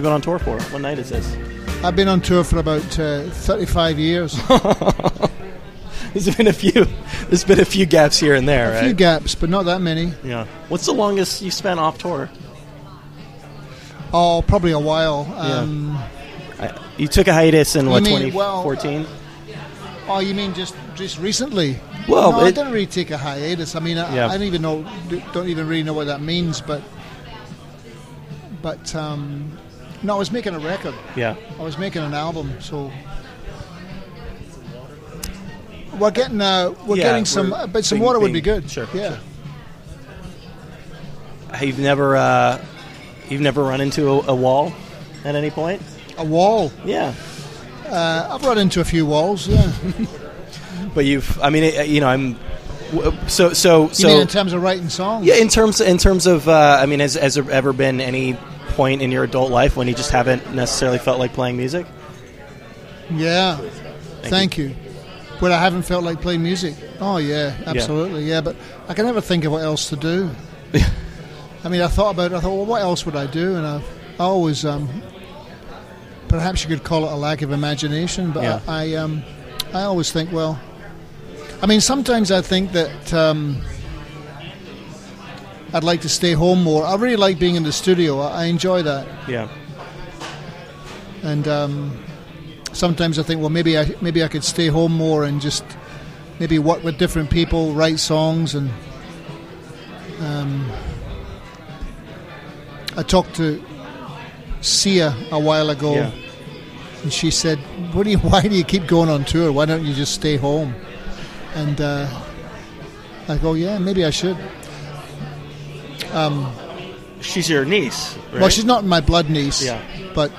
you been on tour for? What night is this? I've been on tour for about uh, 35 years. There's been a few. There's been a few gaps here and there, A right? few gaps, but not that many. yeah. What's the longest you spent off tour? Oh, probably a while. Um, I, you took a hiatus in what mean, well, 2014. Oh, you mean just just recently? Well, no, I didn't really take a hiatus. I mean, I, Yeah. I don't even know, don't even really know what that means. But but um, no, I was making a record. yeah. I was making an album, so we're getting uh, we're Yeah, getting some, we're but some being- water would be good. sure, yeah. You've never uh, you've never run into a, a wall at any point. A wall. Yeah. Uh, I've run into a few walls. Yeah. But you've. I mean, you know, I'm. w- So so You so. mean in terms of writing songs? yeah, in terms in terms of. Uh, I mean, has has there ever been any point in your adult life when you just haven't necessarily felt like playing music? Yeah. Thank, you. But I haven't felt like playing music. Oh yeah, absolutely. Yeah, but I can never think of what else to do. I mean, I thought about it. I thought, well, what else would I do? And I, I always, um, perhaps you could call it a lack of imagination. But Yeah. I, I, um, I always think, well, I mean, sometimes I think that um, I'd like to stay home more. I really like being in the studio. I, I enjoy that. Yeah. and um, sometimes I think, well, maybe I maybe I could stay home more and just maybe work with different people, write songs, and um, I talked to Sia a while ago, Yeah. and she said, "What do you? Why do you keep going on tour? Why don't you just stay home?" And uh, I go, "Yeah, maybe I should." Um, she's your niece, right? Well, she's not my blood niece, Yeah. but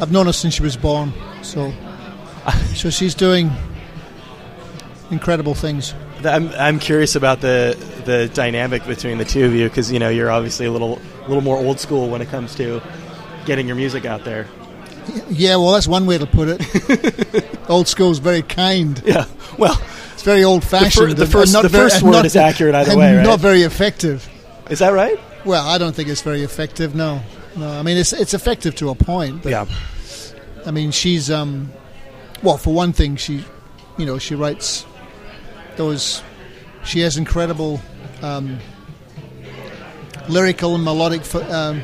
I've known her since she was born. So, so she's doing incredible things. I'm I'm curious about the the dynamic between the two of you because you know you're obviously a little a little more old school when it comes to getting your music out there. Yeah, well, that's one way to put it. old school's very kind. Yeah. Well, It's very old-fashioned. the and- first- not the very- first word not- is accurate either way, right? Not very effective. Is that right? Well, I don't think it's very effective. No, no. I mean, it's it's effective to a point. But, Yeah. I mean, she's um, well, for one thing, she, you know, she writes those. She has incredible um, lyrical and melodic fa- um,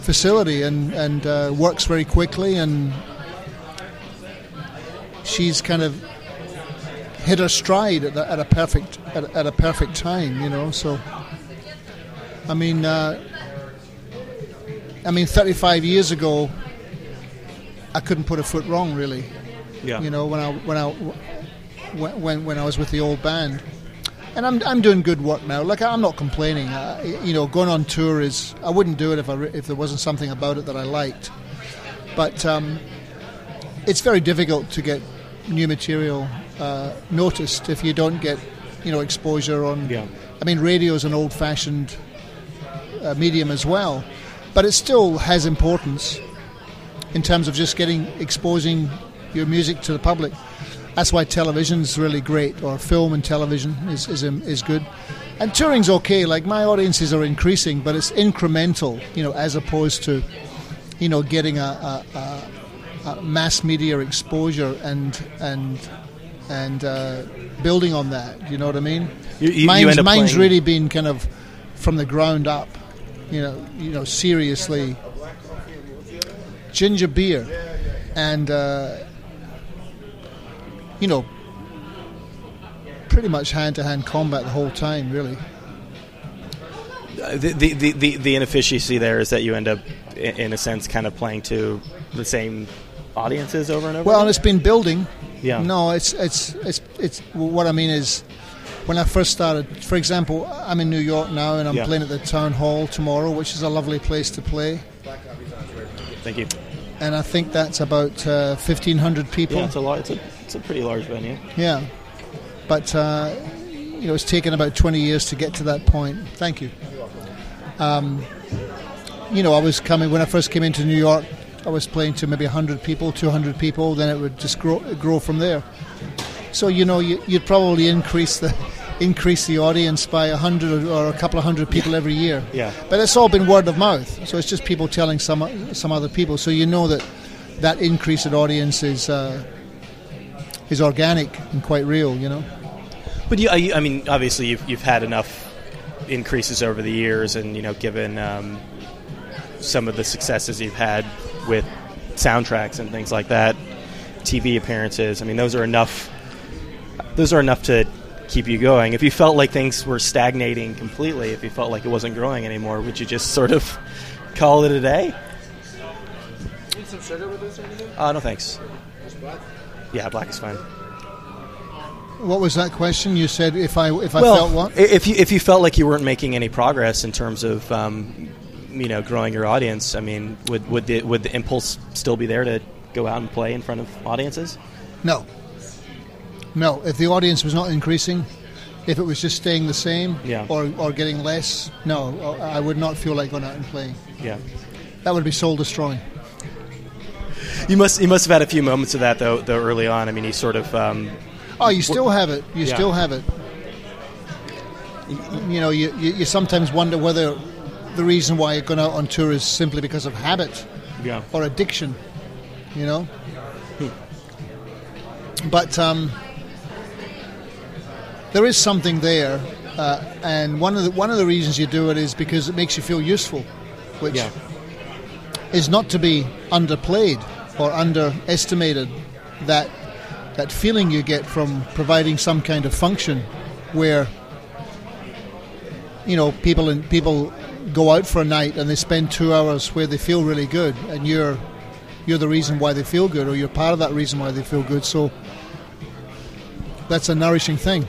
facility, and and uh, works very quickly, and she's kind of hit her stride at, the, at a perfect at, at a perfect time, you know. So, I mean, uh, I mean, 35 years ago, I couldn't put a foot wrong, really. Yeah. You know, when I when I when when, I was with the old band, and I'm I'm doing good work now. Like I'm not complaining. I, you know, going on tour is I wouldn't do it if I if there wasn't something about it that I liked. But um, it's very difficult to get new material uh, noticed if you don't get you know exposure on. Yeah. I mean, radio is an old-fashioned uh, medium as well, but it still has importance in terms of just getting exposing your music to the public. That's why television's really great, or film and television is is, um, is good. And touring's okay. Like my audiences are increasing, but it's incremental, you know, as opposed to, you know, getting a, a, a, mass media exposure and and and uh, building on that. You know what I mean? You- you- you mine's up mine's really been kind of from the ground up. You know, you know, seriously. Ginger beer, and uh, you know, pretty much hand to hand combat the whole time, really. The, the, the, the, the inefficiency there is that you end up, in a sense, kind of playing to the same audiences over and over. Well, and it's been building. Yeah. No, it's it's it's it's what I mean is when I first started. For example, I'm in New York now, and I'm Yeah. playing at the town hall tomorrow, which is a lovely place to play. Thank you. And I think that's about uh, 1,500 people. Yeah, it's a, lar- it's, a, it's a pretty large venue. Yeah. But, uh, you know, it's taken about 20 years to get to that point. Thank you. Um, you know, I was coming, when I first came into New York, I was playing to maybe 100 people, 200 people, then it would just grow, grow from there. So, you know, you, you'd probably increase the increase the audience by a hundred or a couple of hundred people every year. Yeah. But it's all been word of mouth, so it's just people telling some some other people. So you know that that increase in audience is uh, is organic and quite real. You know. But you, I I mean, obviously, you've, you've had enough increases over the years, and you know, given um, some of the successes you've had with soundtracks and things like that, TV appearances. I mean, those are enough. Those are enough to keep you going. If you felt like things were stagnating completely, if you felt like it wasn't growing anymore, would you just sort of call it a day? Need some sugar with this or anything? Uh, no, thanks. Just black. Yeah, black is fine. What was that question? You said if I if I well, felt what? if you if you felt like you weren't making any progress in terms of um, you know growing your audience, I mean, would would the would the impulse still be there to go out and play in front of audiences? No. No. If the audience was not increasing, if it was just staying the same Yeah. or, or getting less, no, I would not feel like going out and playing. Yeah. That would be soul destroying. You must you must have had a few moments of that though though early on. I mean, you sort of um, Oh, you still have it. You Yeah. still have it. You know, you, you, you sometimes wonder whether the reason why you're going out on tour is simply because of habit yeah or addiction, you know. But um, there is something there, uh, and one of the one of the reasons you do it is because it makes you feel useful, which yeah. is not to be underplayed or underestimated. That that feeling you get from providing some kind of function where you know people and people go out for a night and they spend two hours where they feel really good and you're you're the reason why they feel good or you're part of that reason why they feel good. So that's a nourishing thing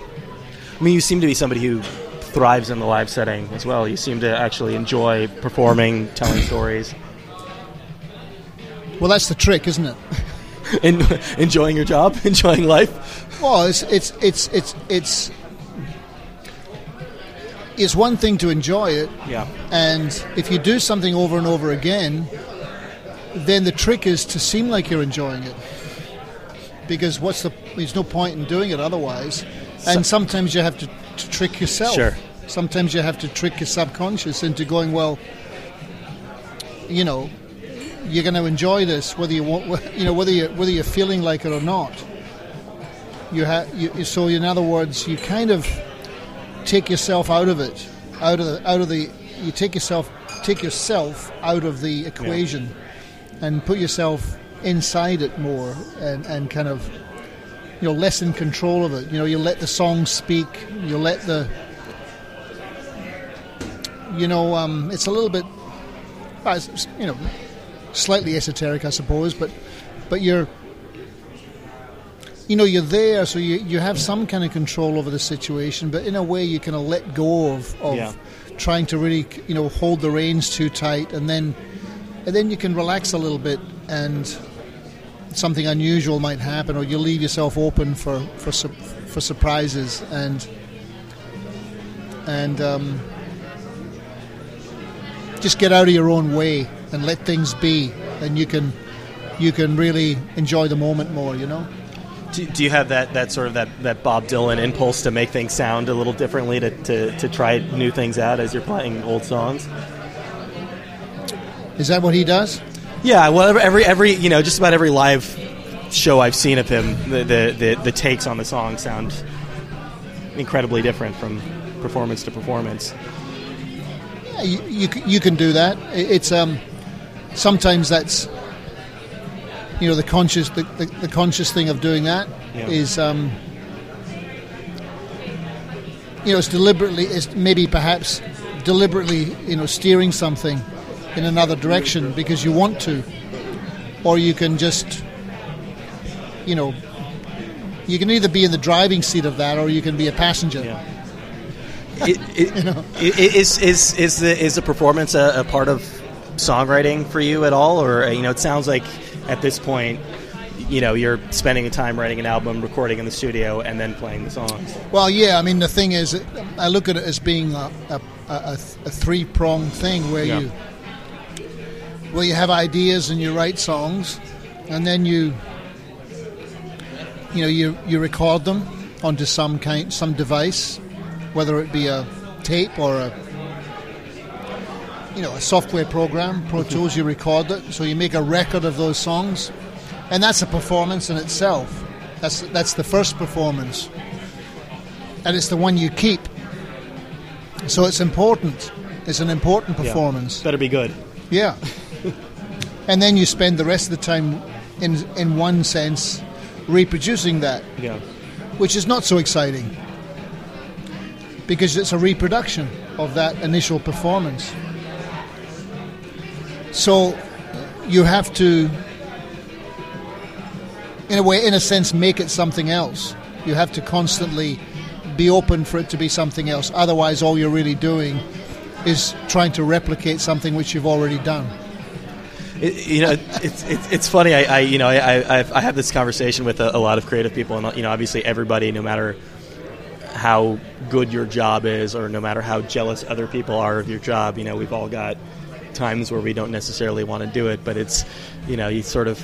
I mean, you seem to be somebody who thrives in the live setting as well. You seem to actually enjoy performing, telling stories, well that's the trick isn't it and enjoying your job, enjoying life. Well, it's it's it's it's it's it's one thing to enjoy it, Yeah. and if you do something over and over again, then the trick is to seem like you're enjoying it. Because what's the? There's no point in doing it otherwise. And sometimes you have to, to trick yourself. Sure. Sometimes you have to trick your subconscious into going, well, you know, you're going to enjoy this whether you want, you know, whether you whether you're feeling like it or not. You have you, so in other words, you kind of take yourself out of it, out of the out of the you take yourself take yourself out of the equation, and put yourself inside it more, and and kind of you know less in control of it. You know, you let the song speak. You let the you know um, it's a little bit you know slightly esoteric, I suppose, but but you're you know you're there, so you you have some kind of control over the situation, but in a way you kind of let go of of Yeah. trying to really you know hold the reins too tight, and then and then you can relax a little bit and. Something unusual might happen, or you leave yourself open for for for surprises, and and um, just get out of your own way and let things be, and you can you can really enjoy the moment more. You know. Do, do you have that, that sort of that, that Bob Dylan impulse to make things sound a little differently, to, to, to try new things out as you're playing old songs? Is that what he does? Yeah, well, every- every you know, just about every live show I've seen of him, the the, the, the takes on the song sound incredibly different from performance to performance. Yeah, you, you you can do that. It's um sometimes that's you know the conscious the, the, the conscious thing of doing that is Yeah. um you know it's deliberately it's maybe perhaps deliberately you know steering something in another direction because you want to or you can just you know you can either be in the driving seat of that or you can be a passenger Yeah. It, it, i- i- is is is the is the performance a, a part of songwriting for you at all, or uh, you know, it sounds like at this point, you know, you're spending the time writing an album, recording in the studio, and then playing the songs. Well, yeah. I mean, the thing is, I look at it as being a, a, a, a three pronged thing where Yeah. you where you have ideas and you write songs, and then you you know you you record them onto some kind some device, whether it be a tape or a you know a software program, Pro mm-hmm. Tools. You record it, so you make a record of those songs, and that's a performance in itself. That's that's the first performance, and it's the one you keep. So it's important. It's an important Yeah. performance. Better be good. Yeah. and then you spend the rest of the time, in in one sense, reproducing that, Yeah. which is not so exciting because it's a reproduction of that initial performance. So you have to, in a way, in a sense, make it something else. You have to constantly be open for it to be something else. Otherwise, all you're really doing is trying to replicate something which you've already done. It, you know, it's, it's it's funny. I, I you know I I've, I have this conversation with a, a lot of creative people, and you know, obviously everybody, no matter how good your job is, or no matter how jealous other people are of your job, you know, we've all got times where we don't necessarily want to do it, but it's you know, you sort of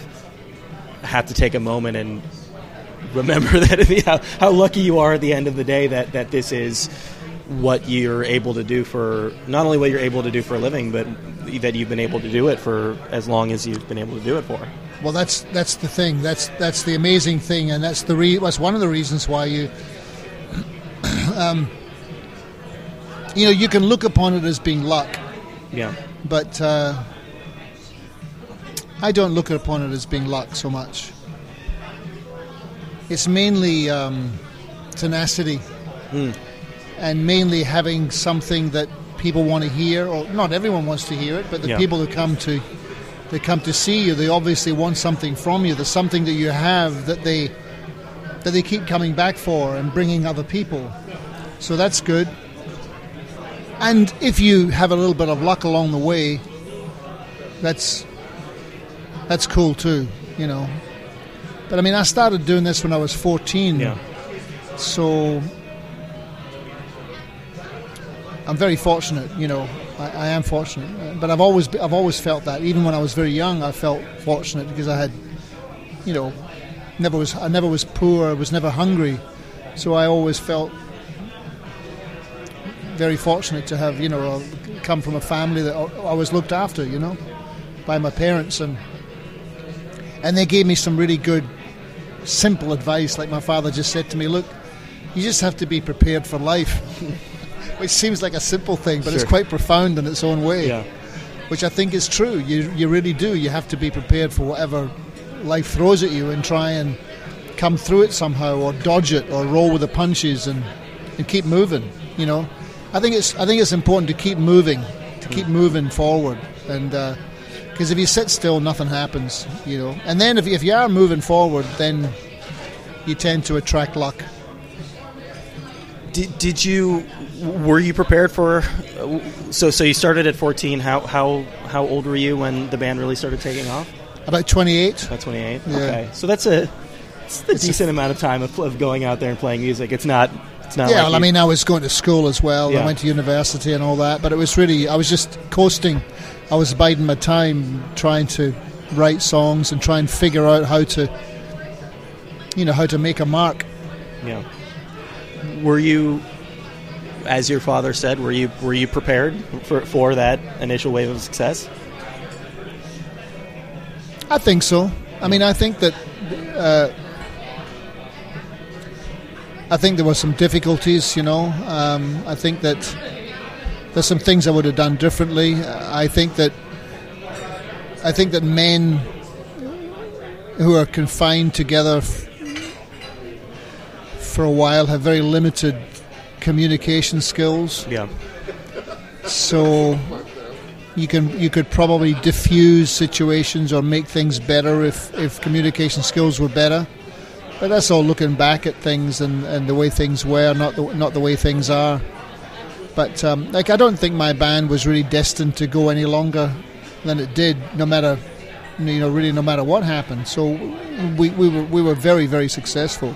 have to take a moment and remember that how, how lucky you are at the end of the day that, that this is what you're able to do for not only what you're able to do for a living, but that you've been able to do it for as long as you've been able to do it for. Well, that's that's the thing. That's that's the amazing thing, and that's the re- that's one of the reasons why you, um, you know, you can look upon it as being luck, Yeah. but uh, I don't look upon it as being luck so much. It's mainly um, tenacity, and mainly having something that people want to hear, or not everyone wants to hear it, but the Yeah. people who come to they come to see you, they obviously want something from you. There's something that you have that they that they keep coming back for and bringing other people. So that's good. And if you have a little bit of luck along the way, that's that's cool too, you know. But I mean, I started doing this when I was 14. Yeah. So I'm very fortunate, you know. I, I am fortunate, but I've always I've always felt that. Even when I was very young, I felt fortunate because I had, you know, never was I never was poor. I was never hungry, so I always felt very fortunate to have, you know, come from a family that I was looked after, you know, by my parents and and they gave me some really good simple advice like my father just said to me look you just have to be prepared for life which seems like a simple thing but it's quite profound in its own way Yeah. which I think is true. You, you really do. You have to be prepared for whatever life throws at you and try and come through it somehow or dodge it or roll with the punches and, and keep moving you know? I think it's I think it's important to keep moving to keep mm. moving forward. And uh, because if you sit still nothing happens you know? And then if, if you are moving forward then you tend to attract luck. Did, did you were you prepared for so so you started at 14 how how how old were you when the band really started taking off? About 28 about 28 Yeah. okay. So that's a it's a It's a- decent amount of time of, of going out there and playing music. It's not it's not yeah like well, I mean I was going to school as well. Yeah. I went to university and all that but it was really I was just coasting. I was biding my time trying to write songs and try and figure out how to you know how to make a mark. Yeah. Were you, as your father said, were you were you prepared for for that initial wave of success? I think so. I mean, I think that uh, I think there were some difficulties. You know, um, I think that there's some things I would have done differently. I think that I think that men who are confined together f- for a while have very limited communication skills. Yeah. So you can you could probably diffuse situations or make things better if, if communication skills were better. But that's all looking back at things and, and the way things were, not the not the way things are. But um, like I don't think my band was really destined to go any longer than it did, no matter you know really no matter what happened. So we, we were we were very very successful.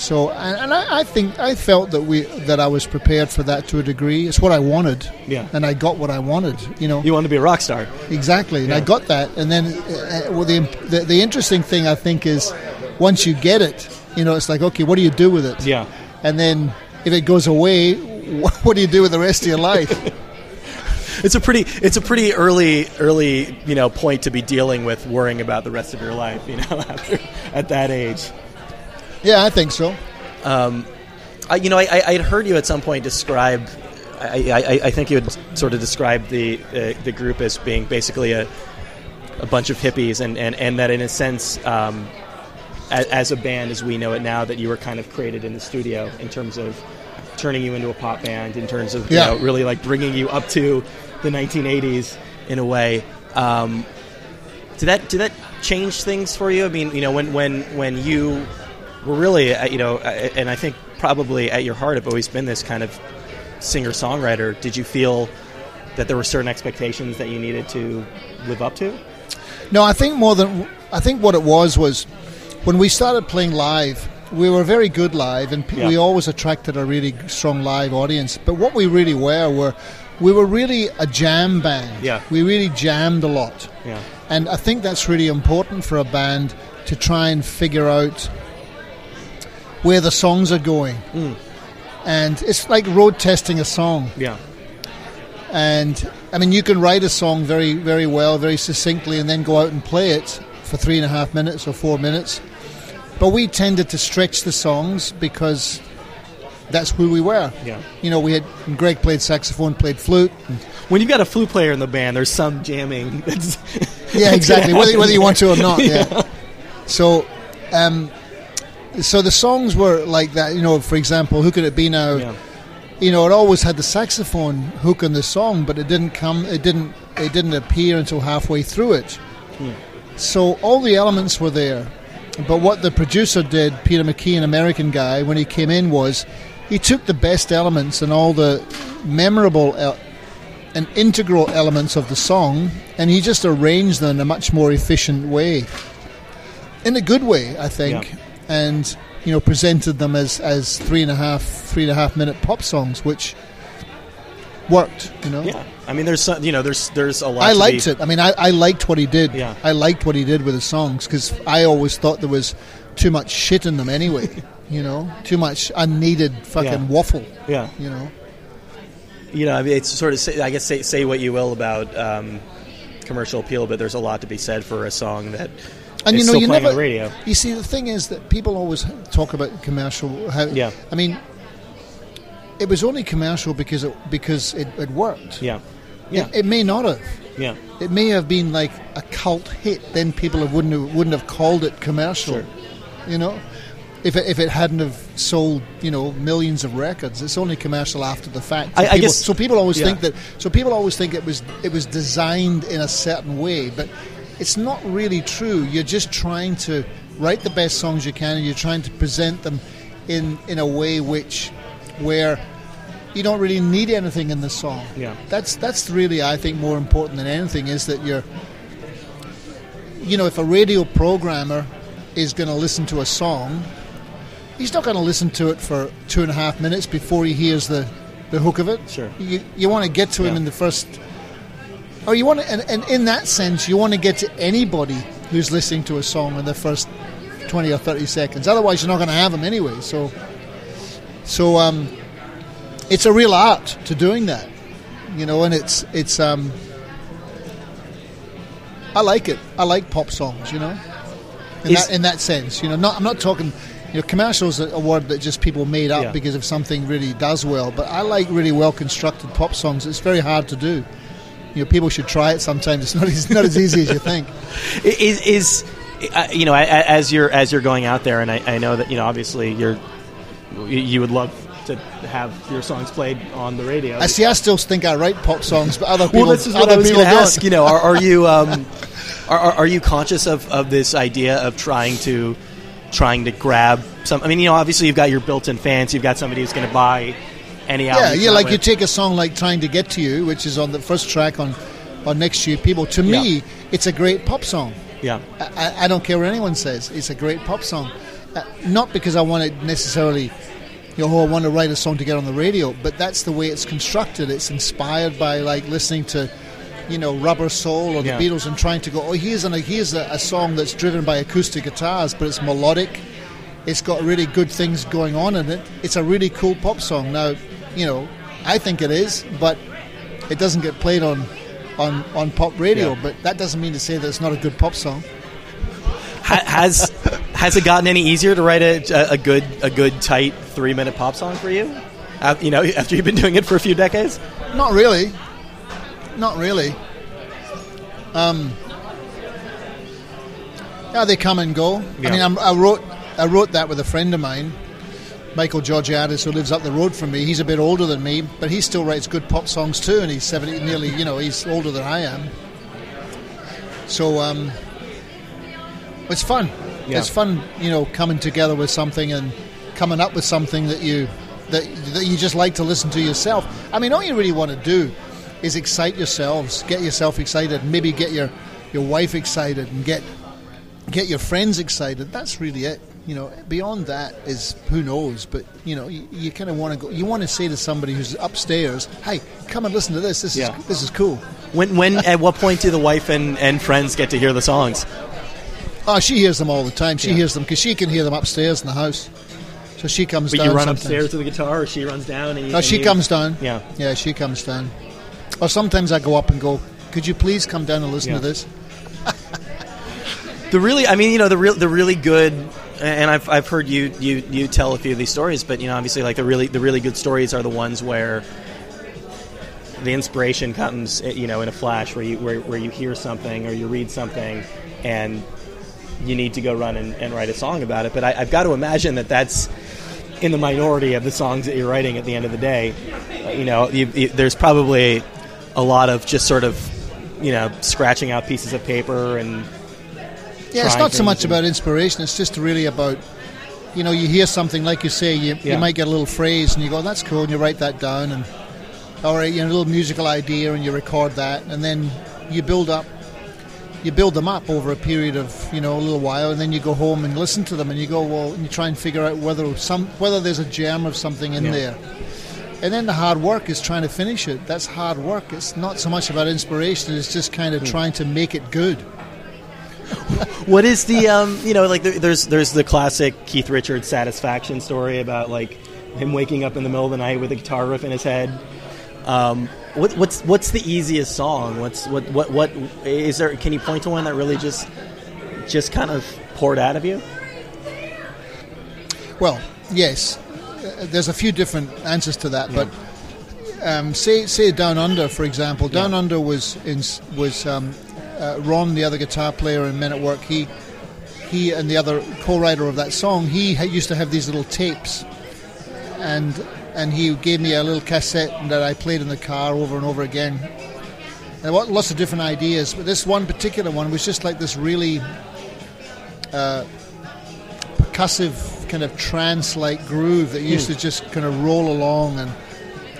So and, and I, I think I felt that we that I was prepared for that to a degree. It's what I wanted, Yeah. and I got what I wanted. You know, You want to be a rock star. exactly, and I got that. And then, uh, well, the, the the interesting thing I think is once you get it, you know, it's like okay, what do you do with it? Yeah. And then if it goes away, what do you do with the rest of your life? It's a pretty it's a pretty early early you know point to be dealing with worrying about the rest of your life. You know, after at that age. Yeah, I think so. I, you know, I, I I'd heard you at some point describe. I, I, I think you had sort of described the uh, the group as being basically a a bunch of hippies, and, and, and that in a sense, um, as, as a band as we know it now, that you were kind of created in the studio in terms of turning you into a pop band, in terms of Yeah. you know, really like bringing you up to the 1980s in a way. Um, did that did that change things for you? I mean, you know, when when when you were really, uh, you know, uh, and I think probably at your heart have always been this kind of singer songwriter. Did you feel that there were certain expectations that you needed to live up to? No, I think more than I think what it was was when we started playing live. We were very good live, and Yeah. we always attracted a really strong live audience. But what we really were were we were really a jam band. Yeah. we really jammed a lot. Yeah. And I think that's really important for a band to try and figure out where the songs are going. And it's like road testing a song. Yeah. And I mean, you can write a song very, very well, very succinctly, and then go out and play it for three and a half minutes or four minutes. But we tended to stretch the songs because that's who we were. Yeah. You know, we had Greg played saxophone, played flute. When you've got a flute player in the band, there's some jamming. That's, yeah, exactly. Whether, whether you want to or not. Yeah. Yeah. So, um, so the songs were like that. You know, for example, "Who Could It Be Now?" Yeah. You know, it always had the saxophone hook in the song, but it didn't come. It didn't. It didn't appear until halfway through it. So all the elements were there, but what the producer did, Peter McIan, an American guy, when he came in was he took the best elements and all the memorable el- and integral elements of the song, and he just arranged them in a much more efficient way, in a good way, I think, Yeah. And you know presented them as as three and a half three and a half minute pop songs, which worked. You know, Yeah. I mean, there's some, you know, there's there's a lot. I to liked be- it. I mean, I, I liked what he did. Yeah. I liked what he did with the songs because I always thought there was too much shit in them anyway. you know, too much unneeded fucking Yeah. waffle. Yeah. You know. You know, I mean, it's sort of. Say, I guess say say what you will about um, commercial appeal, but there's a lot to be said for a song that And is you know, you never. radio. You see, the thing is that people always talk about commercial. How, Yeah. I mean, it was only commercial because it because it, it worked. Yeah. Yeah. It, it may not have. yeah. It may have been like a cult hit. Then people have, wouldn't have, wouldn't have called it commercial. Sure. You know, if it, if it hadn't have sold you know millions of records, it's only commercial after the fact. I- So I people, guess- so. People always yeah. think that. So people always think it was it was designed in a certain way, but it's not really true. You're just trying to write the best songs you can, and you're trying to present them in in a way which where you don't really need anything in the song. Yeah. That's that's really I think more important than anything is that you're you know, if a radio programmer is going to listen to a song, he's not going to listen to it for two and a half minutes before he hears the, the hook of it. Sure. You, you want to get to him in the first, or you want to, and, and in that sense, you want to get to anybody who's listening to a song in the first 20 or 30 seconds. Otherwise, you're not going to have them anyway. So, so um, it's a real art to doing that, you know, and it's, it's, um, I like it. I like pop songs, you know, in, Is- that, in that sense. You know, not, I'm not talking. You know, commercials are a word that just people made up Yeah. because if something really does well. But I like really well constructed pop songs. It's very hard to do. You know, people should try it sometimes. It's not as, not as easy as you think. is is uh, you know as you're as you're going out there, and I, I know that you know obviously you're you- would love to have your songs played on the radio. I see. I still think I write pop songs, but other people. well, this is what other I was people going to ask. You know, are, are you um, are, are are you conscious of, of this idea of trying to trying to grab some? I mean, you know, obviously you've got your built-in fans. You've got somebody who's going to buy any album. Yeah, yeah. Like out you take a song like "Trying to Get to You," which is on the first track on on Next Year People. To me, Yeah. it's a great pop song. yeah, I, I- I don't care what anyone says. It's a great pop song. Uh, not because I want it necessarily, you know, oh, I want to write a song to get on the radio, but that's the way it's constructed. It's inspired by like listening to, you know, Rubber Soul or the Yeah. Beatles and trying to go, oh, here's an, here's a, a song that's driven by acoustic guitars, but it's melodic. it's got really good things going on in it. It's a really cool pop song. Now, you know, I think it is, but it doesn't get played on on, on pop radio. Yeah. But that doesn't mean to say that it's not a good pop song. Has has it gotten any easier to write a, a good a good tight three minute pop song for you? Uh, you know, after you've been doing it for a few decades. Not really. Not really. Um, yeah, they come and go. Yeah. I mean, I'm, I wrote I wrote that with a friend of mine, Michael Georgiades, who lives up the road from me. He's a bit older than me, but he still writes good pop songs too, and he's seventy, nearly. You know, he's older than I am. So um, it's fun. Yeah. It's fun, you know, coming together with something and coming up with something that you that that you just like to listen to yourself. I mean, all you really want to do is excite yourselves, get yourself excited, maybe get your your wife excited, and get get your friends excited. That's really it. You know, beyond that is who knows. But you know, you, you kind of want to go. You want to say to somebody who's upstairs, "Hey, come and listen to this. This Yeah. is this is cool." When when at what point do the wife and, and friends get to hear the songs? Oh, she hears them all the time. She Yeah. hears them because she can hear them upstairs in the house. So she comes But down. you run sometimes. upstairs to the guitar, or she runs down, and you, oh, No, and she you- comes down. Yeah. Yeah, she comes down. Or sometimes I go up and go, "Could you please come down and listen Yeah. to this?" The really, I mean, you know, the real, the really good, and I've, I've heard you, you, you tell a few of these stories, but you know, obviously, like the really, the really good stories are the ones where the inspiration comes, eh, you know, in a flash, where you, where, where you hear something or you read something, and you need to go run and, and write a song about it. But I, I've got to imagine that that's in the minority of the songs that you're writing at the end of the day. Uh, you know, you, you, there's probably a lot of just sort of, you know, scratching out pieces of paper and Yeah, it's not so much about inspiration. It's just really about, you know, you hear something like you say, you, Yeah. you might get a little phrase and you go, "That's cool," and you write that down, and or you know, a little musical idea and you record that, and then you build up, you build them up over a period of you know a little while, and then you go home and listen to them, and you go, well, and you try and figure out whether some whether there's a germ of something in Yeah. there. And then the hard work is trying to finish it. That's hard work. It's not so much about inspiration. It's just kind of trying to make it good. What is the um, you know like there's there's the classic Keith Richards satisfaction story about like him waking up in the middle of the night with a guitar riff in his head. Um, what, what's what's the easiest song? What's what what what is there? Can you point to one that really just just kind of poured out of you? Well, yes, there's a few different answers to that, but um, say say Down Under, for example. Down Yeah. Under was in, was um, uh, Ron, the other guitar player in Men at Work. He he and the other co-writer of that song. He ha- used to have these little tapes, and and he gave me a little cassette that I played in the car over and over again. And what lots of different ideas, but this one particular one was just like this really uh, percussive kind of trance-like groove that used to just kind of roll along, and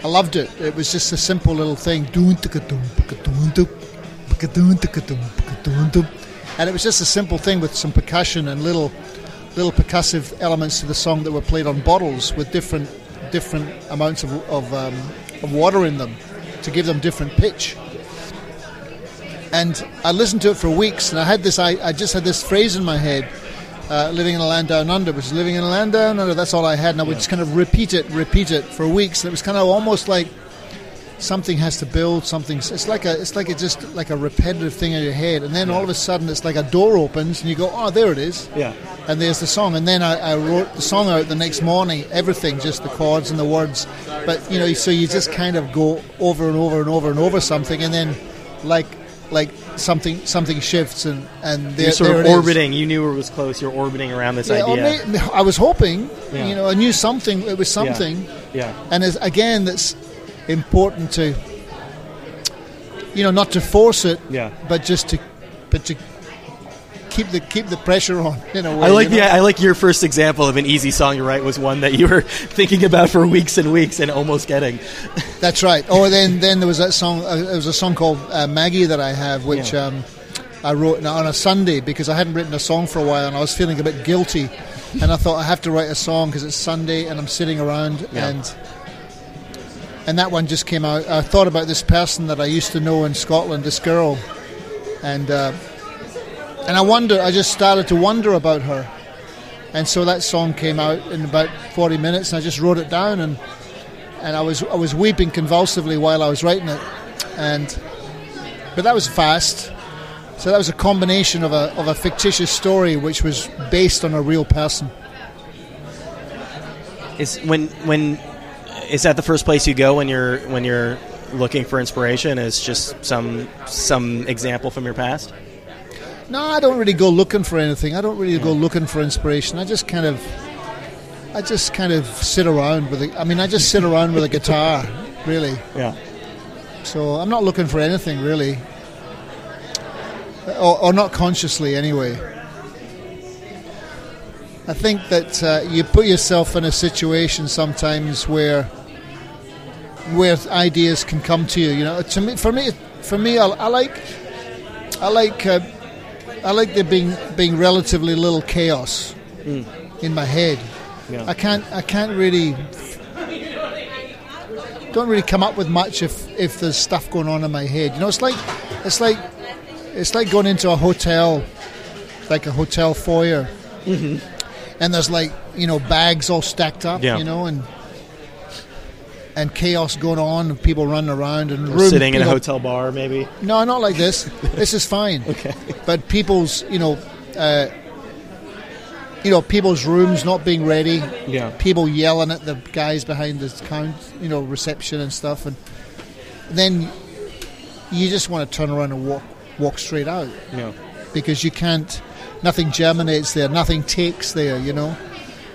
I loved it. It was just a simple little thing, and it was just a simple thing with some percussion and little little percussive elements to the song that were played on bottles with different different amounts of, of, um, of water in them to give them different pitch. And I listened to it for weeks, and I had this. I, I just had this phrase in my head uh, living in a land down under, which is living in a land down under. That's all I had, and I would just kind of repeat it, repeat it for weeks. And it was kind of almost like something has to build something. It's like a, it's like a just like a repetitive thing in your head, and then all of a sudden it's like a door opens, and you go, oh, there it is, Yeah. and there's the song. And then I, I wrote the song out the next morning, everything, just the chords and the words. But you know, so you just kind of go over and over and over and over something, and then like like something something shifts, and and there, You're sort there of it is. orbiting. You knew it was close. You're orbiting around this Yeah, idea. may- I was hoping, Yeah. you know, I knew something. It was Yeah. something, Yeah. and as, again, that's important to, you know, not to force it, Yeah. but just to, but to keep the keep the pressure on. In a way, I like you know? the I like your first example of an easy song to write was one that you were thinking about for weeks and weeks and almost getting. That's right. Oh, then then there was that song. Uh, there was a song called uh, Maggie that I have, which Yeah. um, I wrote on a Sunday because I hadn't written a song for a while, and I was feeling a bit guilty. And I thought I have to write a song because it's Sunday and I'm sitting around, Yeah. and and that one just came out. I thought about this person that I used to know in Scotland, this girl, and uh, and I wonder. I just started to wonder about her, and so that song came out in about 40 minutes, and I just wrote it down, and and I was I was weeping convulsively while I was writing it, and but that was fast. So that was a combination of a of a fictitious story which was based on a real person. Is when when is that the first place you go when you're when you're looking for inspiration? Is just some some example from your past? No, I don't really go looking for anything. I don't really go looking for inspiration. I just kind of, I just kind of sit around with. A, I mean, I just sit around with a guitar, really. Yeah. So I'm not looking for anything really, or, or not consciously anyway. I think that uh, you put yourself in a situation sometimes where where ideas can come to you. You know, to me, for me, for me, I, I like, I like, uh, I like there being being relatively little chaos in my head. Yeah. I can't, I can't really, don't really come up with much if if there's stuff going on in my head. You know, it's like, it's like, it's like going into a hotel, like a hotel foyer, and there's like you know bags all stacked up. Yeah. You know, and and chaos going on, and people running around and room, Sitting in a hotel bar, maybe. No, not like this. this is fine. Okay. But people's, you know, uh, you know, people's rooms not being ready. Yeah. People yelling at the guys behind the count, you know, reception and stuff, and then you just want to turn around and walk walk straight out Yeah. because you can't. Nothing germinates there. Nothing takes there. You know.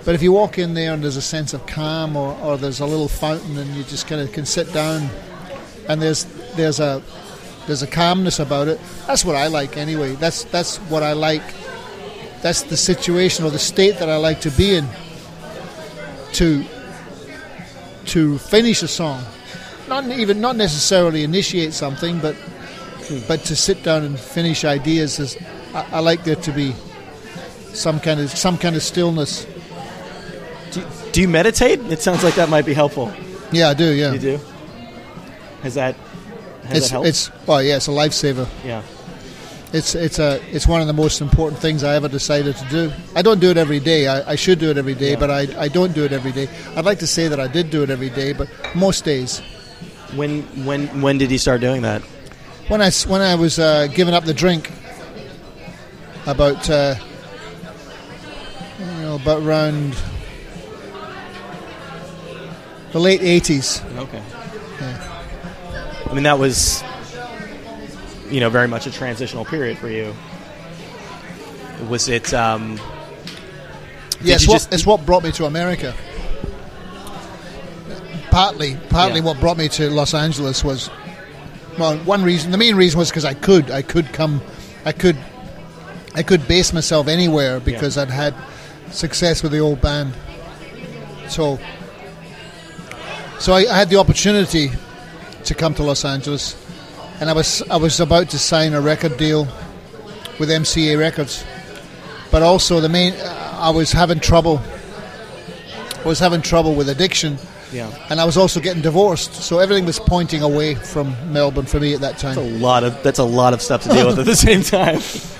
But if you walk in there and there's a sense of calm, or, or there's a little fountain, and you just kind of can sit down, and there's there's a there's a calmness about it. That's what I like anyway. That's that's what I like. That's the situation or the state that I like to be in. To to finish a song, not even not necessarily initiate something, but but to sit down and finish ideas is. I, I like there to be some kind of some kind of stillness. Do, you meditate? It sounds like that might be helpful. Yeah, I do. Yeah, You do. Has that has it's that helped? it's well, yeah, it's a lifesaver. yeah. It's it's a it's one of the most important things I ever decided to do. I don't do it every day. I, I should do it every day, Yeah. but I, I don't do it every day. I'd like to say that I did do it every day, but most days. When when when did you start doing that? When I when I was uh, giving up the drink, about uh, you know about around the late eighties. Okay. I mean, that was, you know, very much a transitional period for you. Was it? Um, Yeah, it's what, just- it's what brought me to America. Partly, partly Yeah. what brought me to Los Angeles was, well, one reason. The main reason was because I could, I could come, I could, I could base myself anywhere because I'd had success with the old band. So, so I, I had the opportunity to come to Los Angeles, and I was I was about to sign a record deal with MCA Records but also the main I was having trouble I was having trouble with addiction yeah. and I was also getting divorced so everything was pointing away from Melbourne for me at that That's a time lot of that's a lot of stuff to deal with at the same time.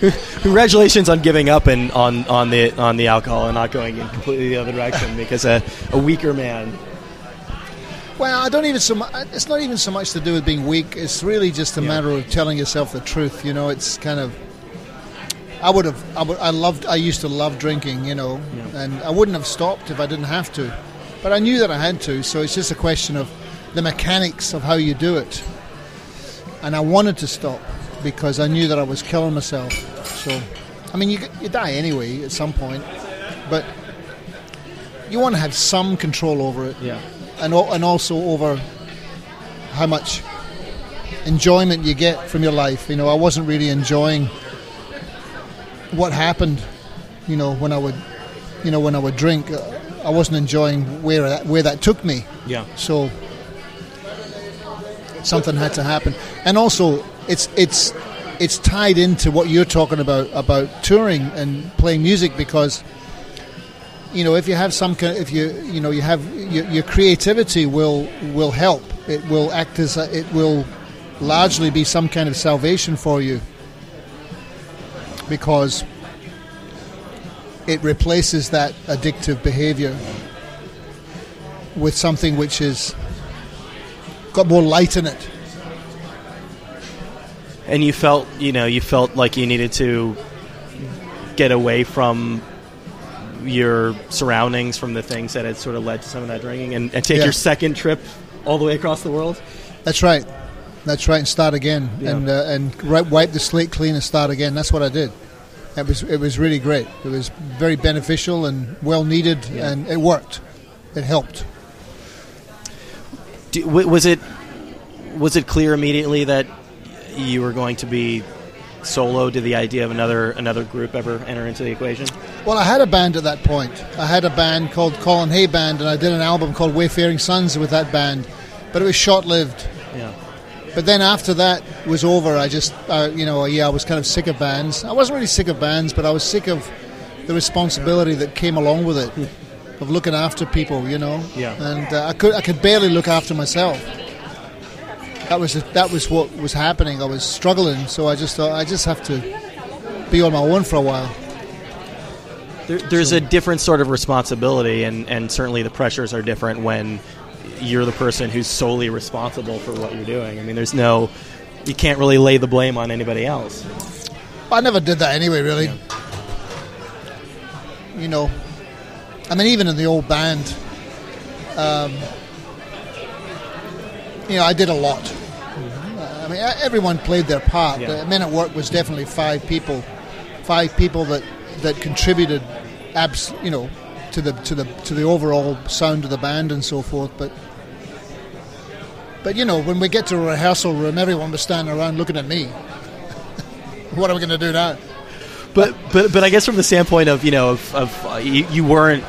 Congratulations on giving up and on, on the on the alcohol and not going in completely the other direction because a, a weaker man. well I don't even so mu- it's not even so much to do with being weak it's really just a Yeah. matter of telling yourself the truth you know it's kind of I would have I, would, I loved I used to love drinking you know Yeah. and I wouldn't have stopped if I didn't have to but I knew that I had to so it's just a question of the mechanics of how you do it and I wanted to stop because I knew that I was killing myself. So, I mean, you you die anyway at some point, but you want to have some control over it, Yeah. and and also over how much enjoyment you get from your life. You know, I wasn't really enjoying what happened. You know, when I would, you know, when I would drink, I wasn't enjoying where that, where that took me. Yeah. So something had to happen, and also it's it's it's tied into what you're talking about about touring and playing music because you know if you have some kind if you you know you have your, your creativity will will help it will act as a, it will largely be some kind of salvation for you because it replaces that addictive behavior with something which is got more light in it. And you felt, you know, you felt like you needed to get away from your surroundings, from the things that had sort of led to some of that drinking, and, and take Yeah. your second trip all the way across the world. That's right. That's right, and start again, Yeah. and uh, and ri- wipe the slate clean and start again. That's what I did. It was it was really great. It was very beneficial and well needed, Yeah. and it worked. It helped. Do, was it was it clear immediately that you were going to be solo? Did the idea of another another group ever enter into the equation? Well, I had a band at that point. I had a band called Colin Hay Band, and I did an album called Wayfaring Sons with that band, but it was short lived. Yeah. But then after that was over, I just, uh, you know, yeah, I was kind of sick of bands. I wasn't really sick of bands, but I was sick of the responsibility that came along with it, of looking after people, you know. Yeah. And uh, I could, I could barely look after myself. That was that was what was happening. I was struggling, so I just thought I just have to be on my own for a while. There, there's a different sort of responsibility, and, and certainly the pressures are different when you're the person who's solely responsible for what you're doing. I mean, there's no, you can't really lay the blame on anybody else. I never did that anyway, really. You know, I mean, even in the old band, um, you know, I did a lot. Uh, I mean, everyone played their part. Yeah. The Men at Work was definitely five people, five people that that contributed, abs- you know, to the to the to the overall sound of the band and so forth. But but you know, when we get to a rehearsal room, everyone was standing around looking at me. what are we going to do now? But but but I guess from the standpoint of you know of, of uh, you, you weren't.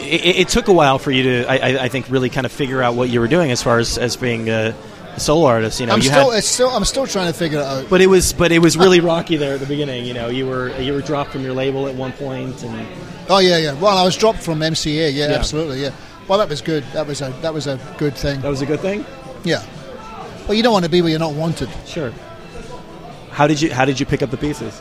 It, it took a while for you to, I, I- think, really kind of figure out what you were doing as far as, as being a, a solo artist. You know, I'm you still, had, it's still, I'm still trying to figure it out. but it was, but it was really rocky there at the beginning. You know, you were you were dropped from your label at one point, and Oh yeah, yeah. Well, I was dropped from MCA. Yeah, Yeah. absolutely. Yeah. Well, that was good. That was a that was a good thing. that was a good thing. Yeah. Well, you don't want to be where you're not wanted. Sure. How did you How did you pick up the pieces?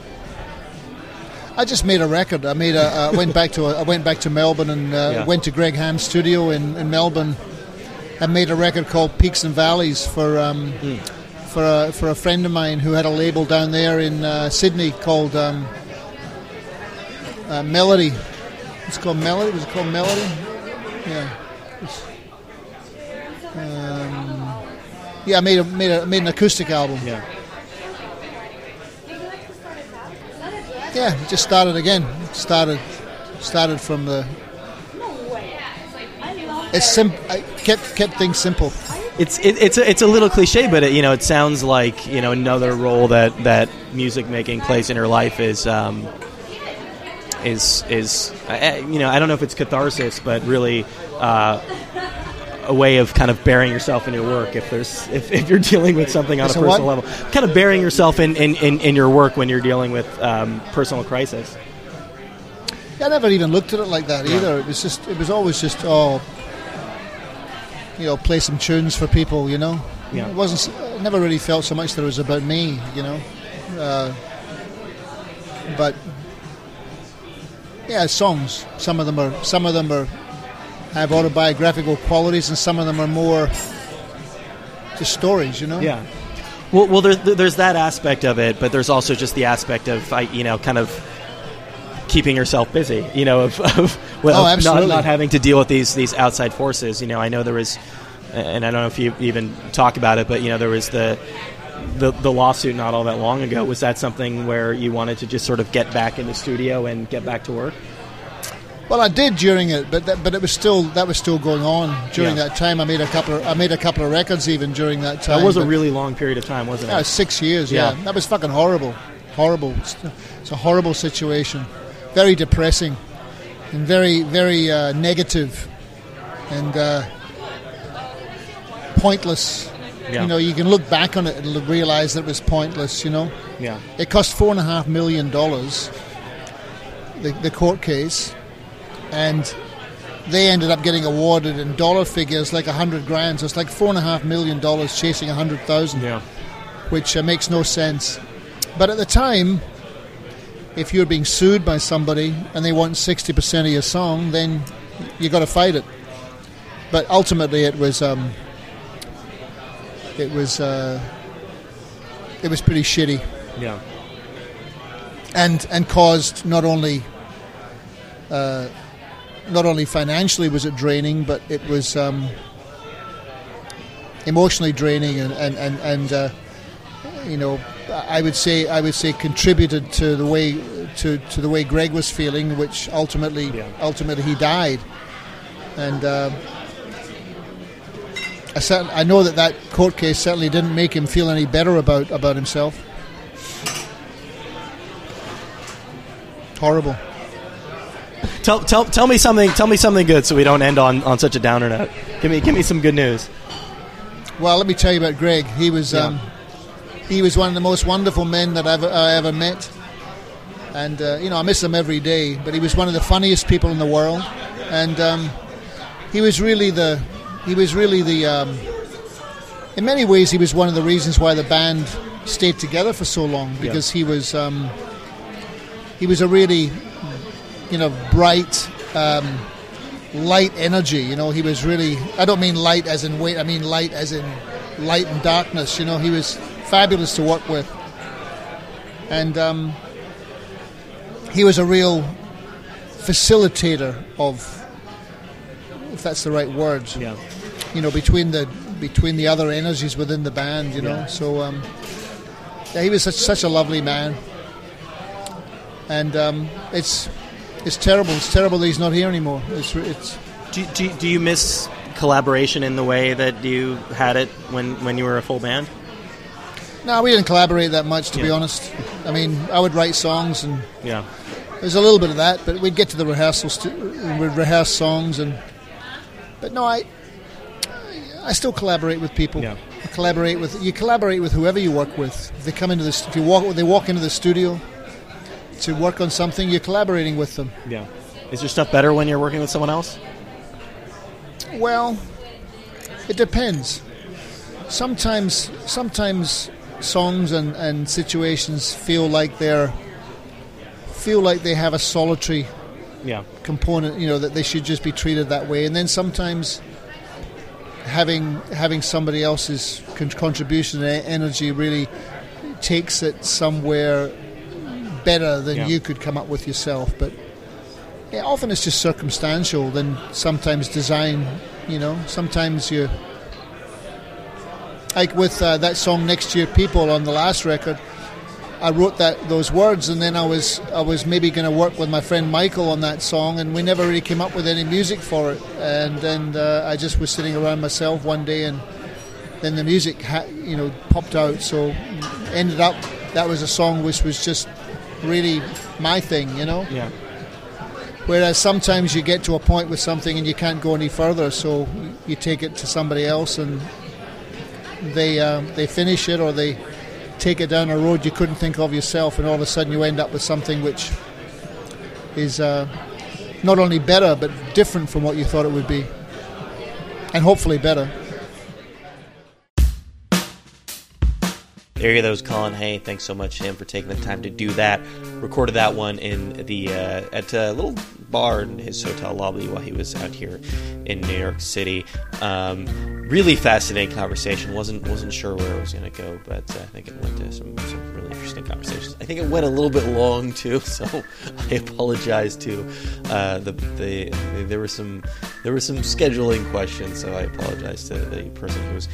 I just made a record. I made a. I went back to. A, I went back to Melbourne and uh, Yeah. went to Greg Ham's studio in, in Melbourne, and made a record called Peaks and Valleys for um, Hmm. for a, for a friend of mine who had a label down there in uh, Sydney called um, uh, Melody. It's called Melody. Was it called Melody? Yeah. Um, yeah, I made a, made a, made an acoustic album. Yeah. Yeah, just started again. Started started from the. It's sim. I kept kept things simple. It's it, it's a, it's a little cliche, but it, you know it sounds like you know another role that that music making plays in her life is um, is is uh, you know I don't know if it's catharsis, but really uh, a way of kind of burying yourself in your work. If there's if, if you're dealing with something on a personal what? level, kind of burying yourself in, in, in, in your work when you're dealing with um, personal crisis. I never even looked at it like that either. It was just. It was always just oh. You know, play some tunes for people. You know, Yeah. it wasn't. I never really felt so much that it was about me. You know, uh, but yeah, songs. Some of them are. Some of them are have autobiographical qualities, and some of them are more just stories. You know. Yeah. Well, well, there's there's that aspect of it, but there's also just the aspect of you know, kind of keeping yourself busy. You know, of, of well, Oh, not, absolutely. not having to deal with these these outside forces. You know, I know there was, and I don't know if you even talk about it, but you know, there was the. The, the lawsuit not all that long ago was that something where you wanted to just sort of get back in the studio and get back to work Well, I did during it, but that, but it was still that was still going on during Yeah. that time. I made a couple. Of, I made a couple of records even during that time. that was a really long period of time wasn't yeah, it six years. Yeah. Yeah. that was fucking horrible, horrible. It's a horrible situation, very depressing, and very very uh, negative, and uh, pointless. Yeah. You know, you can look back on it and realize that it was pointless. You know. yeah It cost four and a half million dollars, the, the court case, and they ended up getting awarded in dollar figures like a hundred grand. So it's like four and a half million dollars chasing a hundred thousand, yeah which uh, makes no sense. But at the time, if you're being sued by somebody and they want 60% of your song, then you've got to fight it. But ultimately, it was um, it was uh, it was pretty shitty Yeah. and and caused not only uh, not only financially was it draining, but it was um, emotionally draining and and and, and uh, you know I would say I would say contributed to the way to, to the way Greg was feeling, which ultimately Yeah. ultimately he died, and. Uh, I, certain, I know that that court case certainly didn't make him feel any better about, about himself. Horrible. Tell, tell, tell me something. Tell me something good, so we don't end on, on such a downer note. Give me give me some good news. Well, let me tell you about Greg. He was Yeah. um, he was one of the most wonderful men that I've I ever met, and uh, you know I miss him every day. But he was one of the funniest people in the world, and um, he was really the he was really the um, in many ways he was one of the reasons why the band stayed together for so long because he was um, he was a really you know bright. Um, light energy. You know, he was really. I don't mean light as in weight. I mean light as in light and darkness. You know, he was fabulous to work with, and um, he was a real facilitator of, if that's the right word. Yeah. You know, between the between the other energies within the band. You know, Yeah. so um, yeah, he was such such a lovely man, and um, it's. It's terrible. It's terrible that he's not here anymore. It's, it's Do, do, do you miss collaboration in the way that you had it when, when you were a full band? No, we didn't collaborate that much, to be honest. I mean, I would write songs, and Yeah. there's a little bit of that, but we'd get to the rehearsals, to, we'd rehearse songs, and but no, I I still collaborate with people. Yeah. I collaborate with you. Collaborate with whoever you work with. If they come into this, if you walk, they walk into the studio to work on something, you're collaborating with them. Yeah. Is your stuff better when you're working with someone else? Well, it depends. Sometimes, sometimes songs and, and situations feel like they're feel like they have a solitary Yeah. component. You know that they should just be treated that way. And then sometimes having having somebody else's con- contribution and energy really takes it somewhere better than Yeah. you could come up with yourself. But yeah, often it's just circumstantial. Then sometimes design. You know, sometimes you like with uh, that song "Next Year People" on the last record. I wrote that those words, and then I was I was maybe going to work with my friend Michael on that song, and we never really came up with any music for it. And then uh, I just was sitting around myself one day, and then the music ha- you know popped out. So ended up that was a song which was just really my thing, you know. Yeah. Whereas sometimes you get to a point with something and you can't go any further, so you take it to somebody else and they um, they finish it or they take it down a road you couldn't think of yourself, and all of a sudden you end up with something which is uh, not only better but different from what you thought it would be, and hopefully better. Go. That was Colin Hay. Thanks so much to him for taking the time to do that. Recorded that one in the uh, at a little bar in his hotel lobby while he was out here in New York City. Um, really fascinating conversation. wasn't wasn't sure where it was going to go, but uh, I think it went to some, some really interesting conversations. I think it went a little bit long too, so I apologize to uh, the, the there were some there were some scheduling questions, so I apologize to the person who was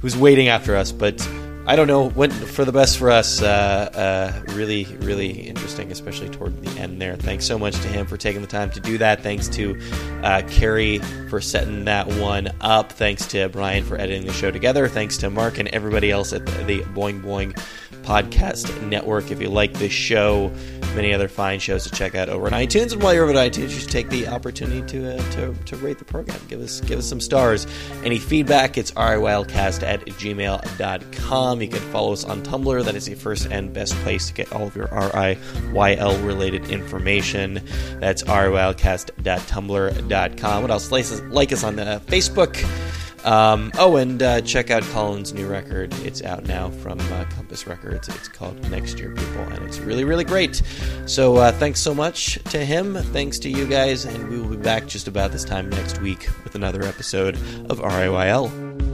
who's waiting after us. But I don't know. Went for the best for us. Uh, uh, really, really interesting, especially toward the end there. Thanks so much to him for taking the time to do that. Thanks to uh, Carrie for setting that one up. Thanks to Brian for editing the show together. Thanks to Mark and everybody else at the, the Boing Boing Podcast Network. If you like this show, many other fine shows to check out over on iTunes. And while you're over at iTunes, you should take the opportunity to, uh, to, to rate the program. Give us give us some stars. Any feedback, it's riylcast at gmail.com. You can follow us on Tumblr. That is the first and best place to get all of your RIYL related information. That's riylcast.tumblr.com. What else? Like us, on uh, Facebook. Um, oh, and uh, check out Colin's new record. It's out now from uh, Compass Records. It's called Next Year People, and it's really, really great. So uh, thanks so much to him. Thanks to you guys, and we will be back just about this time next week with another episode of RIYL.